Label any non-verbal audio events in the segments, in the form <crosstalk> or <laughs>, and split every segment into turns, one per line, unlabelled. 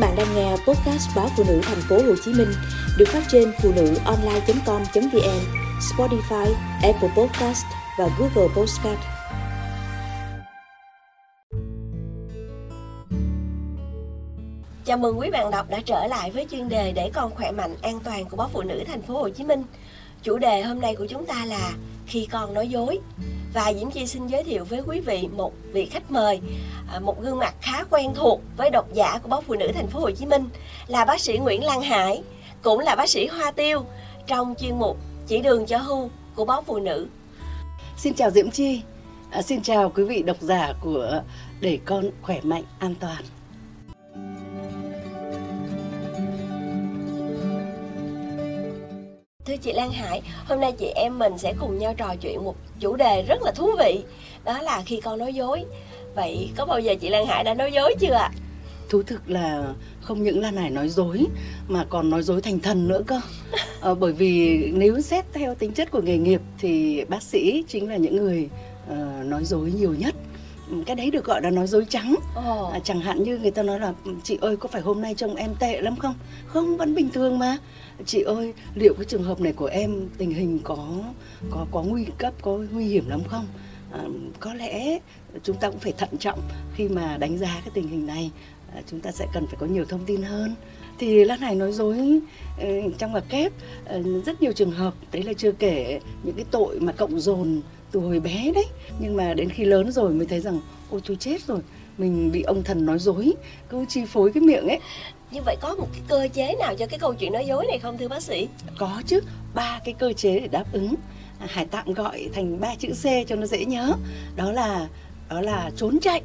bạn đang nghe podcast báo phụ nữ thành phố Hồ Chí Minh được phát trên phụ nữ online.com.vn, Spotify, Apple Podcast và Google Podcast.
Chào mừng quý bạn đọc đã trở lại với chuyên đề để con khỏe mạnh an toàn của báo phụ nữ thành phố Hồ Chí Minh. Chủ đề hôm nay của chúng ta là khi con nói dối. Và Diễm Chi xin giới thiệu với quý vị một vị khách mời, à, một gương mặt khá quen thuộc với độc giả của báo phụ nữ thành phố Hồ Chí Minh là bác sĩ Nguyễn Lan Hải, cũng là bác sĩ Hoa Tiêu trong chuyên mục chỉ đường cho hưu của báo phụ nữ.
Xin chào Diễm Chi, à, xin chào quý vị độc giả của Để con khỏe mạnh an toàn.
Thưa chị Lan Hải, hôm nay chị em mình sẽ cùng nhau trò chuyện một chủ đề rất là thú vị Đó là khi con nói dối. Vậy có bao giờ chị Lan Hải đã nói dối chưa ạ?
Thú thực là không những Lan Hải nói dối mà còn nói dối thành thần nữa cơ. À, <laughs> Bởi vì nếu xét theo tính chất của nghề nghiệp thì bác sĩ chính là những người uh, nói dối nhiều nhất cái đấy được gọi là nói dối trắng. Oh. à, chẳng hạn như người ta nói là chị ơi có phải hôm nay trông em tệ lắm không? Không vẫn bình thường mà. Chị ơi liệu cái trường hợp này của em tình hình có có có nguy cấp có nguy hiểm lắm không? À, có lẽ chúng ta cũng phải thận trọng khi mà đánh giá cái tình hình này. À, chúng ta sẽ cần phải có nhiều thông tin hơn. Thì Lan Hải nói dối uh, trong ngoặc kép uh, rất nhiều trường hợp đấy là chưa kể những cái tội mà cộng dồn từ hồi bé đấy. Nhưng mà đến khi lớn rồi mới thấy rằng ôi tôi chết rồi mình bị ông thần nói dối cứ chi phối cái miệng ấy.
Như vậy có một cái cơ chế nào cho cái câu chuyện nói dối này không thưa bác sĩ?
Có chứ ba cái cơ chế để đáp ứng. À, hải tạm gọi thành ba chữ c cho nó dễ nhớ. Đó là đó là trốn chạy.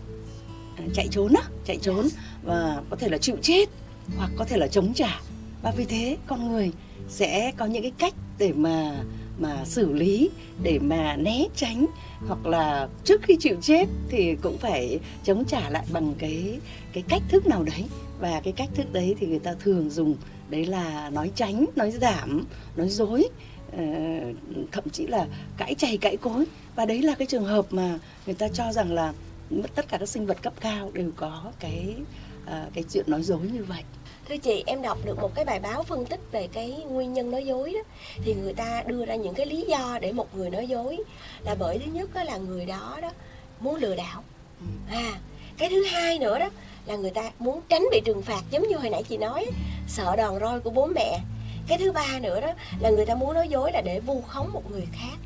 À, chạy trốn á chạy trốn và có thể là chịu chết hoặc có thể là chống trả. Và vì thế con người sẽ có những cái cách để mà mà xử lý để mà né tránh hoặc là trước khi chịu chết thì cũng phải chống trả lại bằng cái cái cách thức nào đấy. Và cái cách thức đấy thì người ta thường dùng, đấy là nói tránh, nói giảm, nói dối ờ, thậm chí là cãi chày cãi cối. Và đấy là cái trường hợp mà người ta cho rằng là tất cả các sinh vật cấp cao đều có cái uh, cái chuyện nói dối như vậy.
Thưa chị em đọc được một cái bài báo phân tích về cái nguyên nhân nói dối đó. Thì người ta đưa ra những cái lý do để một người nói dối. Là bởi thứ nhất đó là người đó đó muốn lừa đảo. Ừ. à cái thứ hai nữa đó là người ta muốn tránh bị trừng phạt. Giống như hồi nãy chị nói sợ đòn roi của bố mẹ. Cái thứ ba nữa đó là người ta muốn nói dối là để vu khống một người khác.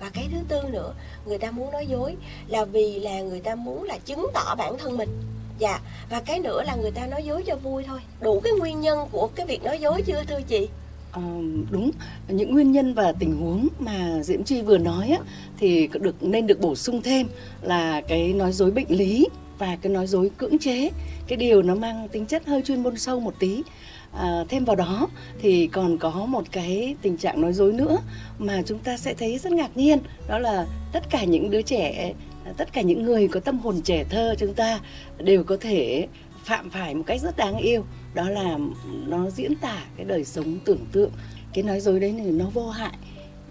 Và cái thứ tư nữa người ta muốn nói dối là vì là người ta muốn là chứng tỏ bản thân mình dạ và cái nữa là người ta nói dối cho vui thôi. Đủ cái nguyên nhân của cái việc nói dối chưa thưa chị?
À, đúng. Những nguyên nhân và tình huống mà diễm chi vừa nói á, thì được nên được bổ sung thêm là cái nói dối bệnh lý và cái nói dối cưỡng chế. Cái điều nó mang tính chất hơi chuyên môn sâu một tí. À, thêm vào đó thì còn có một cái tình trạng nói dối nữa mà chúng ta sẽ thấy rất ngạc nhiên đó là tất cả những đứa trẻ tất cả những người có tâm hồn trẻ thơ chúng ta đều có thể phạm phải một cách rất đáng yêu đó là nó diễn tả cái đời sống tưởng tượng cái nói dối đấy thì nó vô hại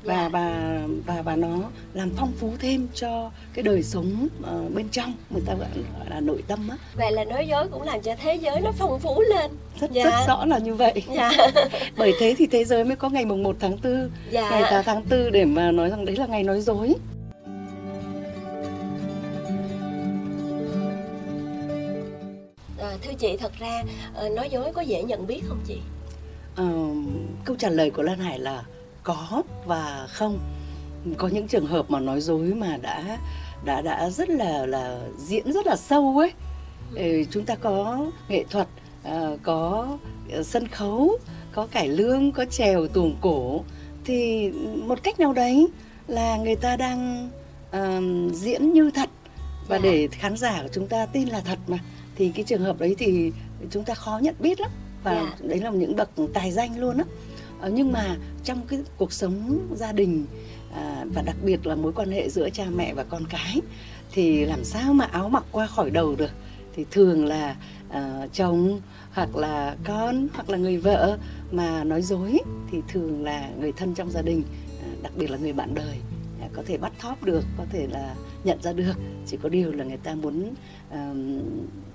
và yeah. Dạ. và và và nó làm phong phú thêm cho cái đời sống uh, bên trong người ta gọi là nội tâm á
vậy là nói dối cũng làm cho thế giới nó phong phú lên
rất dạ. rất rõ là như vậy dạ. <laughs> bởi thế thì thế giới mới có ngày mùng 1 tháng 4 dạ. ngày 8 tháng 4 để mà nói rằng đấy là ngày nói dối
thưa chị thật ra ờ, nói dối có dễ nhận biết không chị?
À, câu trả lời của lan hải là có và không. Có những trường hợp mà nói dối mà đã đã đã rất là là diễn rất là sâu ấy. Ừ. chúng ta có nghệ thuật à, có sân khấu có cải lương có trèo tuồng cổ. Thì một cách nào đấy là người ta đang uh, diễn như thật. Và dạ. để khán giả của chúng ta tin là thật mà thì cái trường hợp đấy thì chúng ta khó nhận biết lắm và yeah. Dạ. đấy là những bậc tài danh luôn á ờ, nhưng mà trong cái cuộc sống gia đình à, và đặc biệt là mối quan hệ giữa cha mẹ và con cái thì làm sao mà áo mặc qua khỏi đầu được thì thường là uh, chồng hoặc là con hoặc là người vợ mà nói dối thì thường là người thân trong gia đình uh, đặc biệt là người bạn đời có thể bắt thóp được có thể là nhận ra được. Chỉ có điều là người ta muốn uh,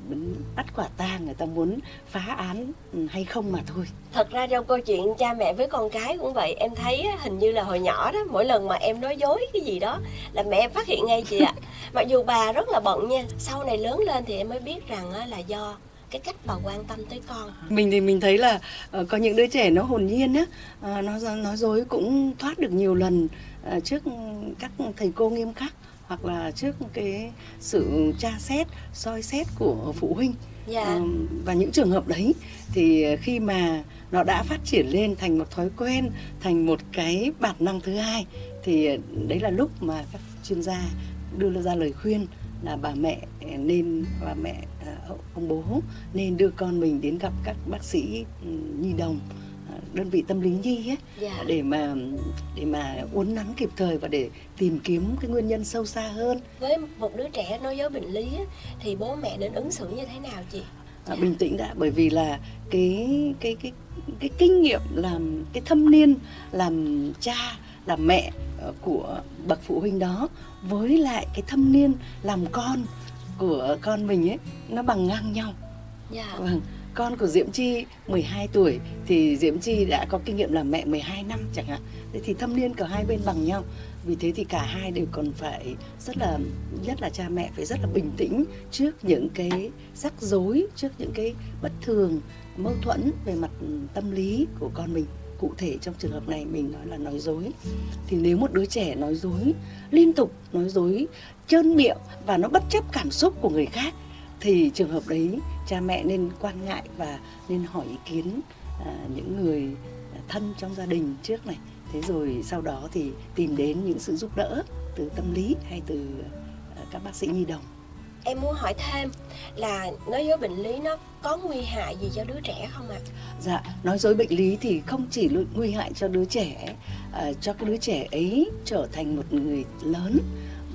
muốn bắt quả tang người ta muốn phá án ừ, hay không mà thôi.
Thật ra trong câu chuyện cha mẹ với con cái cũng vậy. Em thấy hình như là hồi nhỏ đó mỗi lần mà em nói dối cái gì đó là mẹ em phát hiện ngay chị ạ. <laughs> Mặc dù bà rất là bận nha sau này lớn lên thì em mới biết rằng là do cái cách bà quan tâm tới con.
Mình thì mình thấy là uh, có những đứa trẻ nó hồn nhiên á uh, nó nói dối cũng thoát được nhiều lần trước các thầy cô nghiêm khắc hoặc là trước cái sự tra xét soi xét của phụ huynh
yeah. Dạ. uh,
và những trường hợp đấy thì khi mà nó đã phát triển lên thành một thói quen thành một cái bản năng thứ hai thì đấy là lúc mà các chuyên gia đưa ra lời khuyên là bà mẹ nên bà mẹ à, ông bố nên đưa con mình đến gặp các bác sĩ ừ, nhi đồng đơn vị tâm lý nhi ấy.
Dạ.
để mà để mà uốn nắn kịp thời và để tìm kiếm cái nguyên nhân sâu xa hơn
với một đứa trẻ nói dối bệnh lý ấy, thì bố mẹ nên ứng xử như thế nào chị
à, bình tĩnh đã bởi vì là cái cái cái cái kinh nghiệm làm cái thâm niên làm cha làm mẹ ờ, của bậc phụ huynh đó với lại cái thâm niên làm con của con mình ấy nó bằng ngang nhau.
Dạ.
Vâng, con của Diễm Chi 12 tuổi thì Diễm Chi đã có kinh nghiệm làm mẹ 12 năm chẳng hạn. Thế thì thâm niên cả hai bên bằng nhau. Vì thế thì cả hai đều còn phải rất là nhất là cha mẹ phải rất là bình tĩnh trước những cái rắc rối, trước những cái bất thường, mâu thuẫn về mặt tâm lý của con mình cụ thể trong trường hợp này mình nói là nói dối thì nếu một đứa trẻ nói dối liên tục nói dối trơn miệng và nó bất chấp cảm xúc của người khác thì trường hợp đấy cha mẹ nên quan ngại và nên hỏi ý kiến à, những người thân trong gia đình trước này thế rồi sau đó thì tìm đến những sự giúp đỡ từ tâm lý hay từ à, các bác sĩ nhi đồng
em muốn hỏi thêm là nói dối bệnh lý nó có nguy hại gì cho đứa trẻ không ạ? À?
Dạ, nói dối bệnh lý thì không chỉ nguy hại cho đứa trẻ, uh, cho cái đứa trẻ ấy trở thành một người lớn,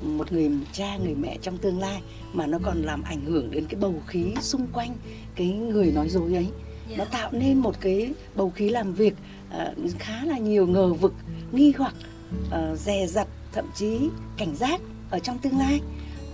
một người cha, người mẹ trong tương lai mà nó còn làm ảnh hưởng đến cái bầu khí xung quanh cái người nói dối ấy. Yeah. Nó tạo nên một cái bầu khí làm việc uh, khá là nhiều ngờ vực, nghi hoặc, uh, dè dặt, thậm chí cảnh giác ở trong tương lai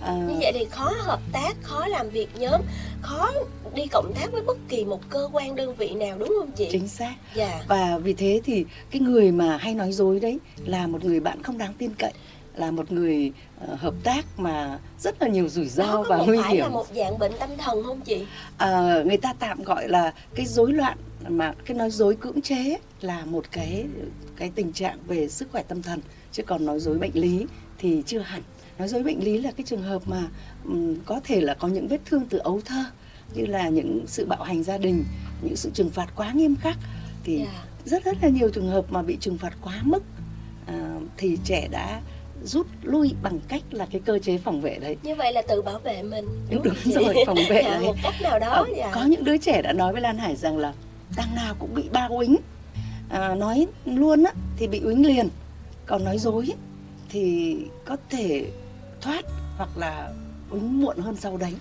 à... như vậy thì khó hợp tác khó làm việc nhóm khó đi cộng tác với bất kỳ một cơ quan đơn vị nào đúng không chị
chính xác
dạ.
và vì thế thì cái người mà hay nói dối đấy là một người bạn không đáng tin cậy là một người uh, hợp tác mà rất là nhiều rủi ro và nguy hiểm. phải
là một dạng bệnh tâm thần không chị?
À, người ta tạm gọi là cái rối loạn mà cái nói dối cưỡng chế là một cái cái tình trạng về sức khỏe tâm thần chứ còn nói dối bệnh lý thì chưa hẳn nói dối bệnh lý là cái trường hợp mà um, có thể là có những vết thương từ ấu thơ như là những sự bạo hành gia đình những sự trừng phạt quá nghiêm khắc thì yeah. Dạ. rất rất là nhiều trường hợp mà bị trừng phạt quá mức à, thì trẻ đã rút lui bằng cách là cái cơ chế phòng vệ đấy.
Như vậy là tự bảo vệ mình
đúng, đúng, rồi phòng vệ <laughs>
dạ,
đấy.
một cách nào đó
à, dạ. có những đứa trẻ đã nói với Lan Hải rằng là đằng nào cũng bị ba uýnh à, nói luôn á thì bị uýnh liền. Còn nói dối thì có thể thoát hoặc là uống muộn hơn sau đấy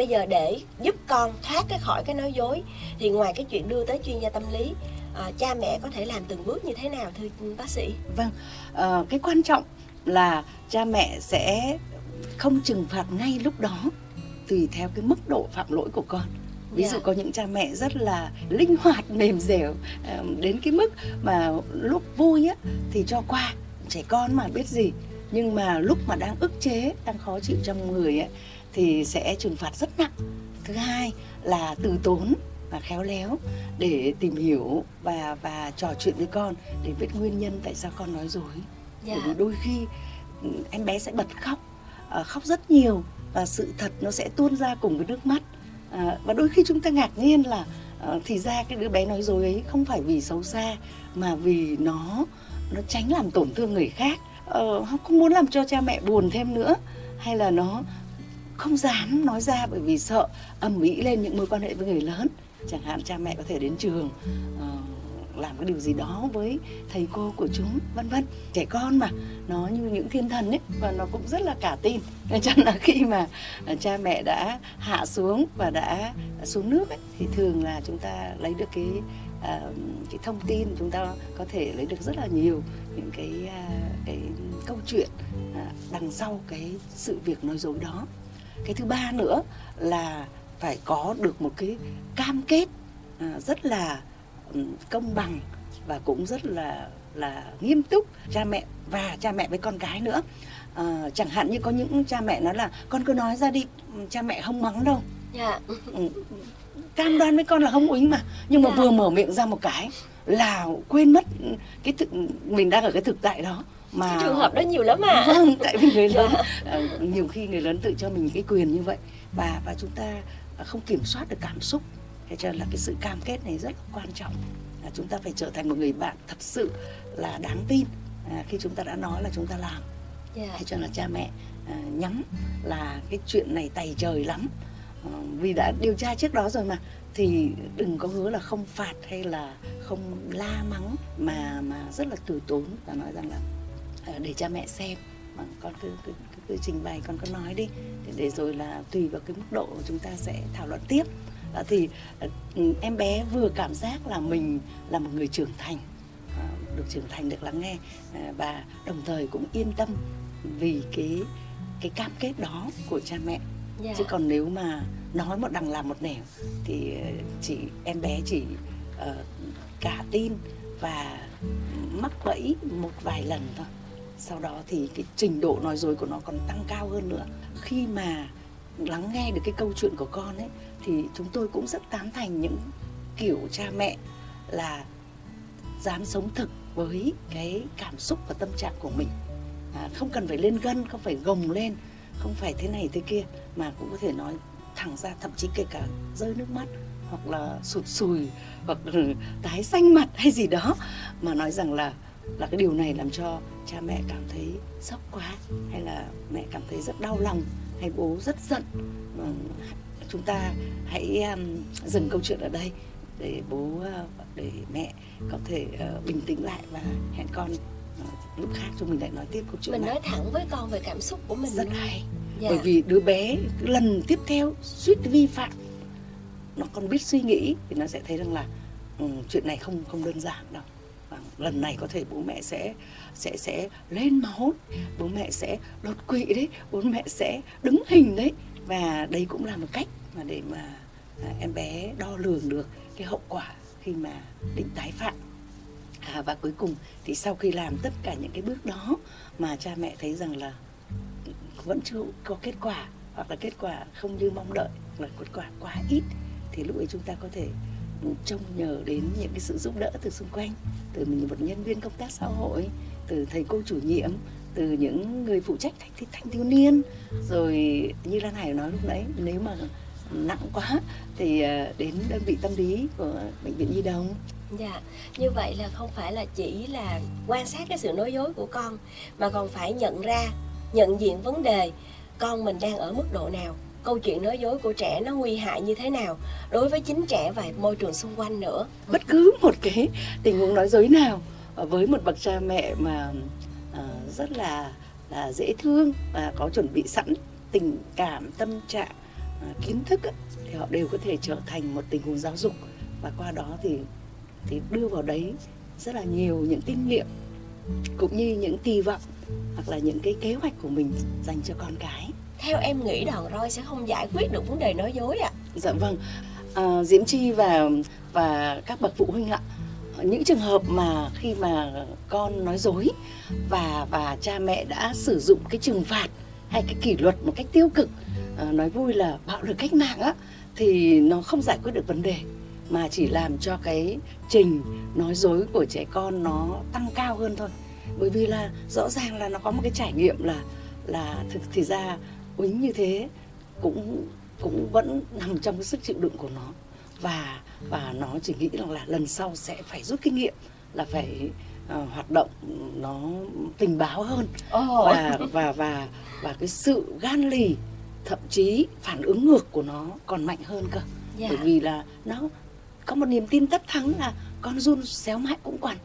bây giờ để giúp con thoát cái khỏi cái nói dối thì ngoài cái chuyện đưa tới chuyên gia tâm lý à, cha mẹ có thể làm từng bước như thế nào thưa bác sĩ?
Vâng à, cái quan trọng là cha mẹ sẽ không trừng phạt ngay lúc đó tùy theo cái mức độ phạm lỗi của con. Ví dụ dạ. có những cha mẹ rất là linh hoạt <laughs> mềm dẻo đến cái mức mà lúc vui á thì cho qua trẻ con mà biết gì. Nhưng mà lúc mà đang ức chế đang khó chịu trong người ấy, thì sẽ trừng phạt rất nặng. Thứ hai là từ tốn và khéo léo để tìm hiểu và và trò chuyện với con để biết nguyên nhân tại sao con nói dối.
Yeah.
bởi vì đôi khi ừ, em bé sẽ bật khóc uh, khóc rất nhiều và sự thật nó sẽ tuôn ra cùng với nước mắt. À, và đôi khi chúng ta ngạc nhiên là à, thì ra cái đứa bé nói dối ấy không phải vì xấu xa mà vì nó nó tránh làm tổn thương người khác. Ờ, không muốn làm cho cha mẹ buồn thêm nữa hay là nó không dám nói ra bởi vì sợ âm ĩ lên những mối quan hệ với người lớn. Chẳng hạn cha mẹ có thể đến trường uh, làm cái điều gì đó với thầy cô của chúng vân vân. Trẻ con mà nó như những thiên thần ấy và nó cũng rất là cả tin. Nên cho là khi mà ờ, cha mẹ đã hạ xuống và đã xuống nước ấy, thì thường là chúng ta lấy được cái uh, cái thông tin chúng ta có thể lấy được rất là nhiều những cái uh, cái câu chuyện uh, đằng sau cái sự việc nói dối đó cái thứ ba nữa là phải có được một cái cam kết à, rất là ừ, công bằng và cũng rất là là nghiêm túc. Cha mẹ và cha mẹ với con cái nữa. À, chẳng hạn như có những cha mẹ nói là con cứ nói ra đi cha mẹ không mắng đâu.
Dạ.
Ừ, cam đoan với con là không uýnh mà. Nhưng mà
Dạ.
vừa mở miệng ra một cái là quên mất cái thực mình đang ở cái thực tại đó mà
cái trường hợp đó nhiều lắm à.
Vâng tại vì người <laughs> lớn ờ, nhiều khi người lớn tự cho mình cái quyền như vậy. Và và chúng ta không kiểm soát được cảm xúc. Thế cho là cái sự cam kết này rất là quan trọng. Là chúng ta phải trở thành một người bạn thật sự là đáng tin à, khi chúng ta đã nói là chúng ta làm.
Dạ.
Thế cho là cha mẹ à, nhắm là cái chuyện này tày trời lắm. Ờ, vì đã điều tra trước đó rồi mà thì đừng có hứa là không phạt hay là không la mắng mà mà rất là từ tốn và nói rằng là ờ, để cha mẹ xem. Ờ, con cứ, cứ, cứ, cứ trình bày con cứ nói đi. Để, để rồi là tùy vào cái mức độ chúng ta sẽ thảo luận tiếp. Đó thì ờ, em bé vừa cảm giác là mình là một người trưởng thành ờ, được trưởng thành được lắng nghe ờ, và đồng thời cũng yên tâm vì cái cái cam kết đó của cha mẹ.
Dạ.
Chứ còn nếu mà nói một đằng làm một nẻo thì ờ, chỉ em bé chỉ ờ, cả tin và mắc bẫy một vài lần thôi sau đó thì cái trình độ nói dối của nó còn tăng cao hơn nữa. Khi mà lắng nghe được cái câu chuyện của con ấy thì chúng tôi cũng rất tán thành những kiểu cha mẹ là dám sống thực với cái cảm xúc và tâm trạng của mình. À, không cần phải lên gân không phải gồng lên không phải thế này thế kia mà cũng có thể nói thẳng ra thậm chí kể cả rơi nước mắt hoặc là sụt sùi hoặc tái xanh mặt hay gì đó mà nói rằng là là cái điều này làm cho cha mẹ cảm thấy sốc quá hay là mẹ cảm thấy rất đau lòng hay bố rất giận Vâng, chúng ta hãy um, dừng câu chuyện ở đây để bố uh, để mẹ có thể uh, bình tĩnh lại và hẹn con uh, lúc khác chúng mình lại nói tiếp câu chuyện
mình
này
nói thẳng với con về cảm xúc của mình
rất
luôn.
hay
dạ.
bởi vì đứa bé lần tiếp theo suýt vi phạm nó còn biết suy nghĩ thì nó sẽ thấy rằng là ừ, chuyện này không không đơn giản đâu Vâng, lần này có thể bố mẹ sẽ sẽ sẽ lên máu bố mẹ sẽ đột quỵ đấy bố mẹ sẽ đứng hình đấy. Và đấy cũng là một cách mà để mà à, em bé đo lường được cái hậu quả khi mà định tái phạm. À, và cuối cùng thì sau khi làm tất cả những cái bước đó mà cha mẹ thấy rằng là vẫn chưa có kết quả hoặc là kết quả không như mong đợi hoặc là kết quả quá ít thì lúc ấy chúng ta có thể trông nhờ đến những cái sự giúp đỡ từ xung quanh từ một nhân viên công tác xã hội từ thầy cô chủ nhiệm từ những người phụ trách thanh, thanh thiếu niên. Rồi như Lan Hải nói lúc nãy nếu mà nặng quá thì à, đến đơn vị tâm lý của bệnh viện Nhi đồng.
Dạ, như vậy là không phải là chỉ là quan sát cái sự nói dối của con mà còn phải nhận ra, nhận diện vấn đề con mình đang ở mức độ nào, câu chuyện nói dối của trẻ nó nguy hại như thế nào? Đối với chính trẻ và môi trường xung quanh nữa.
bất cứ một cái tình huống nói dối nào ờ, với một bậc cha mẹ mà ờ, rất là là dễ thương và có chuẩn bị sẵn tình cảm, tâm trạng ờ, kiến thức thì họ đều có thể trở thành một tình huống giáo dục. Và qua đó thì thì đưa vào đấy rất là nhiều những kinh nghiệm, cũng như những kỳ vọng hoặc là những cái kế hoạch của mình dành cho con cái.
Theo em nghĩ đòn roi sẽ không giải quyết được vấn đề nói dối ạ.
Dạ vâng, à, Diễm Chi và và các bậc phụ huynh ạ, những trường hợp mà khi mà con nói dối và và cha mẹ đã sử dụng cái trừng phạt hay cái kỷ luật một cách tiêu cực, à, nói vui là bạo lực cách mạng á, thì nó không giải quyết được vấn đề mà chỉ làm cho cái trình nói dối của trẻ con nó tăng cao hơn thôi. Bởi vì là rõ ràng là nó có một cái trải nghiệm là là thực thì ra uýnh như thế cũng cũng vẫn nằm trong cái sức chịu đựng của nó. Và và nó chỉ nghĩ rằng là lần sau sẽ phải rút kinh nghiệm là phải ờ, hoạt động nó tình báo hơn.
Ồ,
và và và và cái sự gan lì thậm chí phản ứng ngược của nó còn mạnh hơn cơ.
Dạ.
bởi vì là nó có một niềm tin tất thắng là con run xéo mãi cũng quằn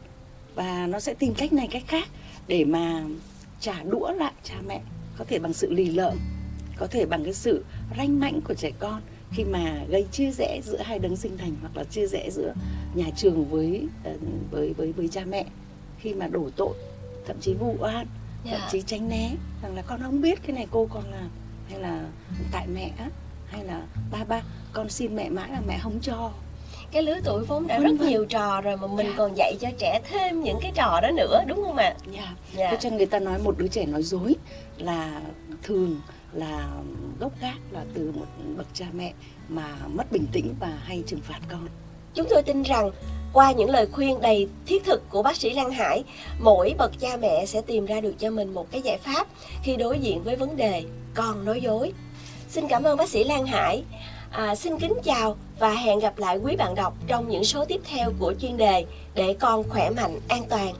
và nó sẽ tìm cách này cách khác để mà trả đũa lại cha mẹ có thể bằng sự lì lợm có thể bằng cái sự ranh mãnh của trẻ con khi mà gây chia rẽ giữa hai đấng sinh thành hoặc là chia rẽ giữa nhà trường với ờ, với với với cha mẹ khi mà đổ tội thậm chí vụ oan thậm
Dạ.
chí tránh né rằng là con không biết cái này cô còn làm hay là tại mẹ hay là ba ba con xin mẹ mãi là mẹ không cho
cái lứa tuổi vốn đã rất nhiều trò rồi mà mình
Dạ.
còn dạy cho trẻ thêm những cái trò đó nữa đúng không ạ
Dạ.
Dạ.
Thế cho nên người ta nói một đứa trẻ nói dối là thường là gốc gác là từ một bậc cha mẹ mà mất bình tĩnh và hay trừng phạt con.
Chúng tôi tin rằng qua những lời khuyên đầy thiết thực của bác sĩ Lan Hải, mỗi bậc cha mẹ sẽ tìm ra được cho mình một cái giải pháp khi đối diện với vấn đề con nói dối. Xin cảm ơn bác sĩ Lan Hải. À, xin kính chào và hẹn gặp lại quý bạn đọc trong những số tiếp theo của chuyên đề để con khỏe mạnh, an toàn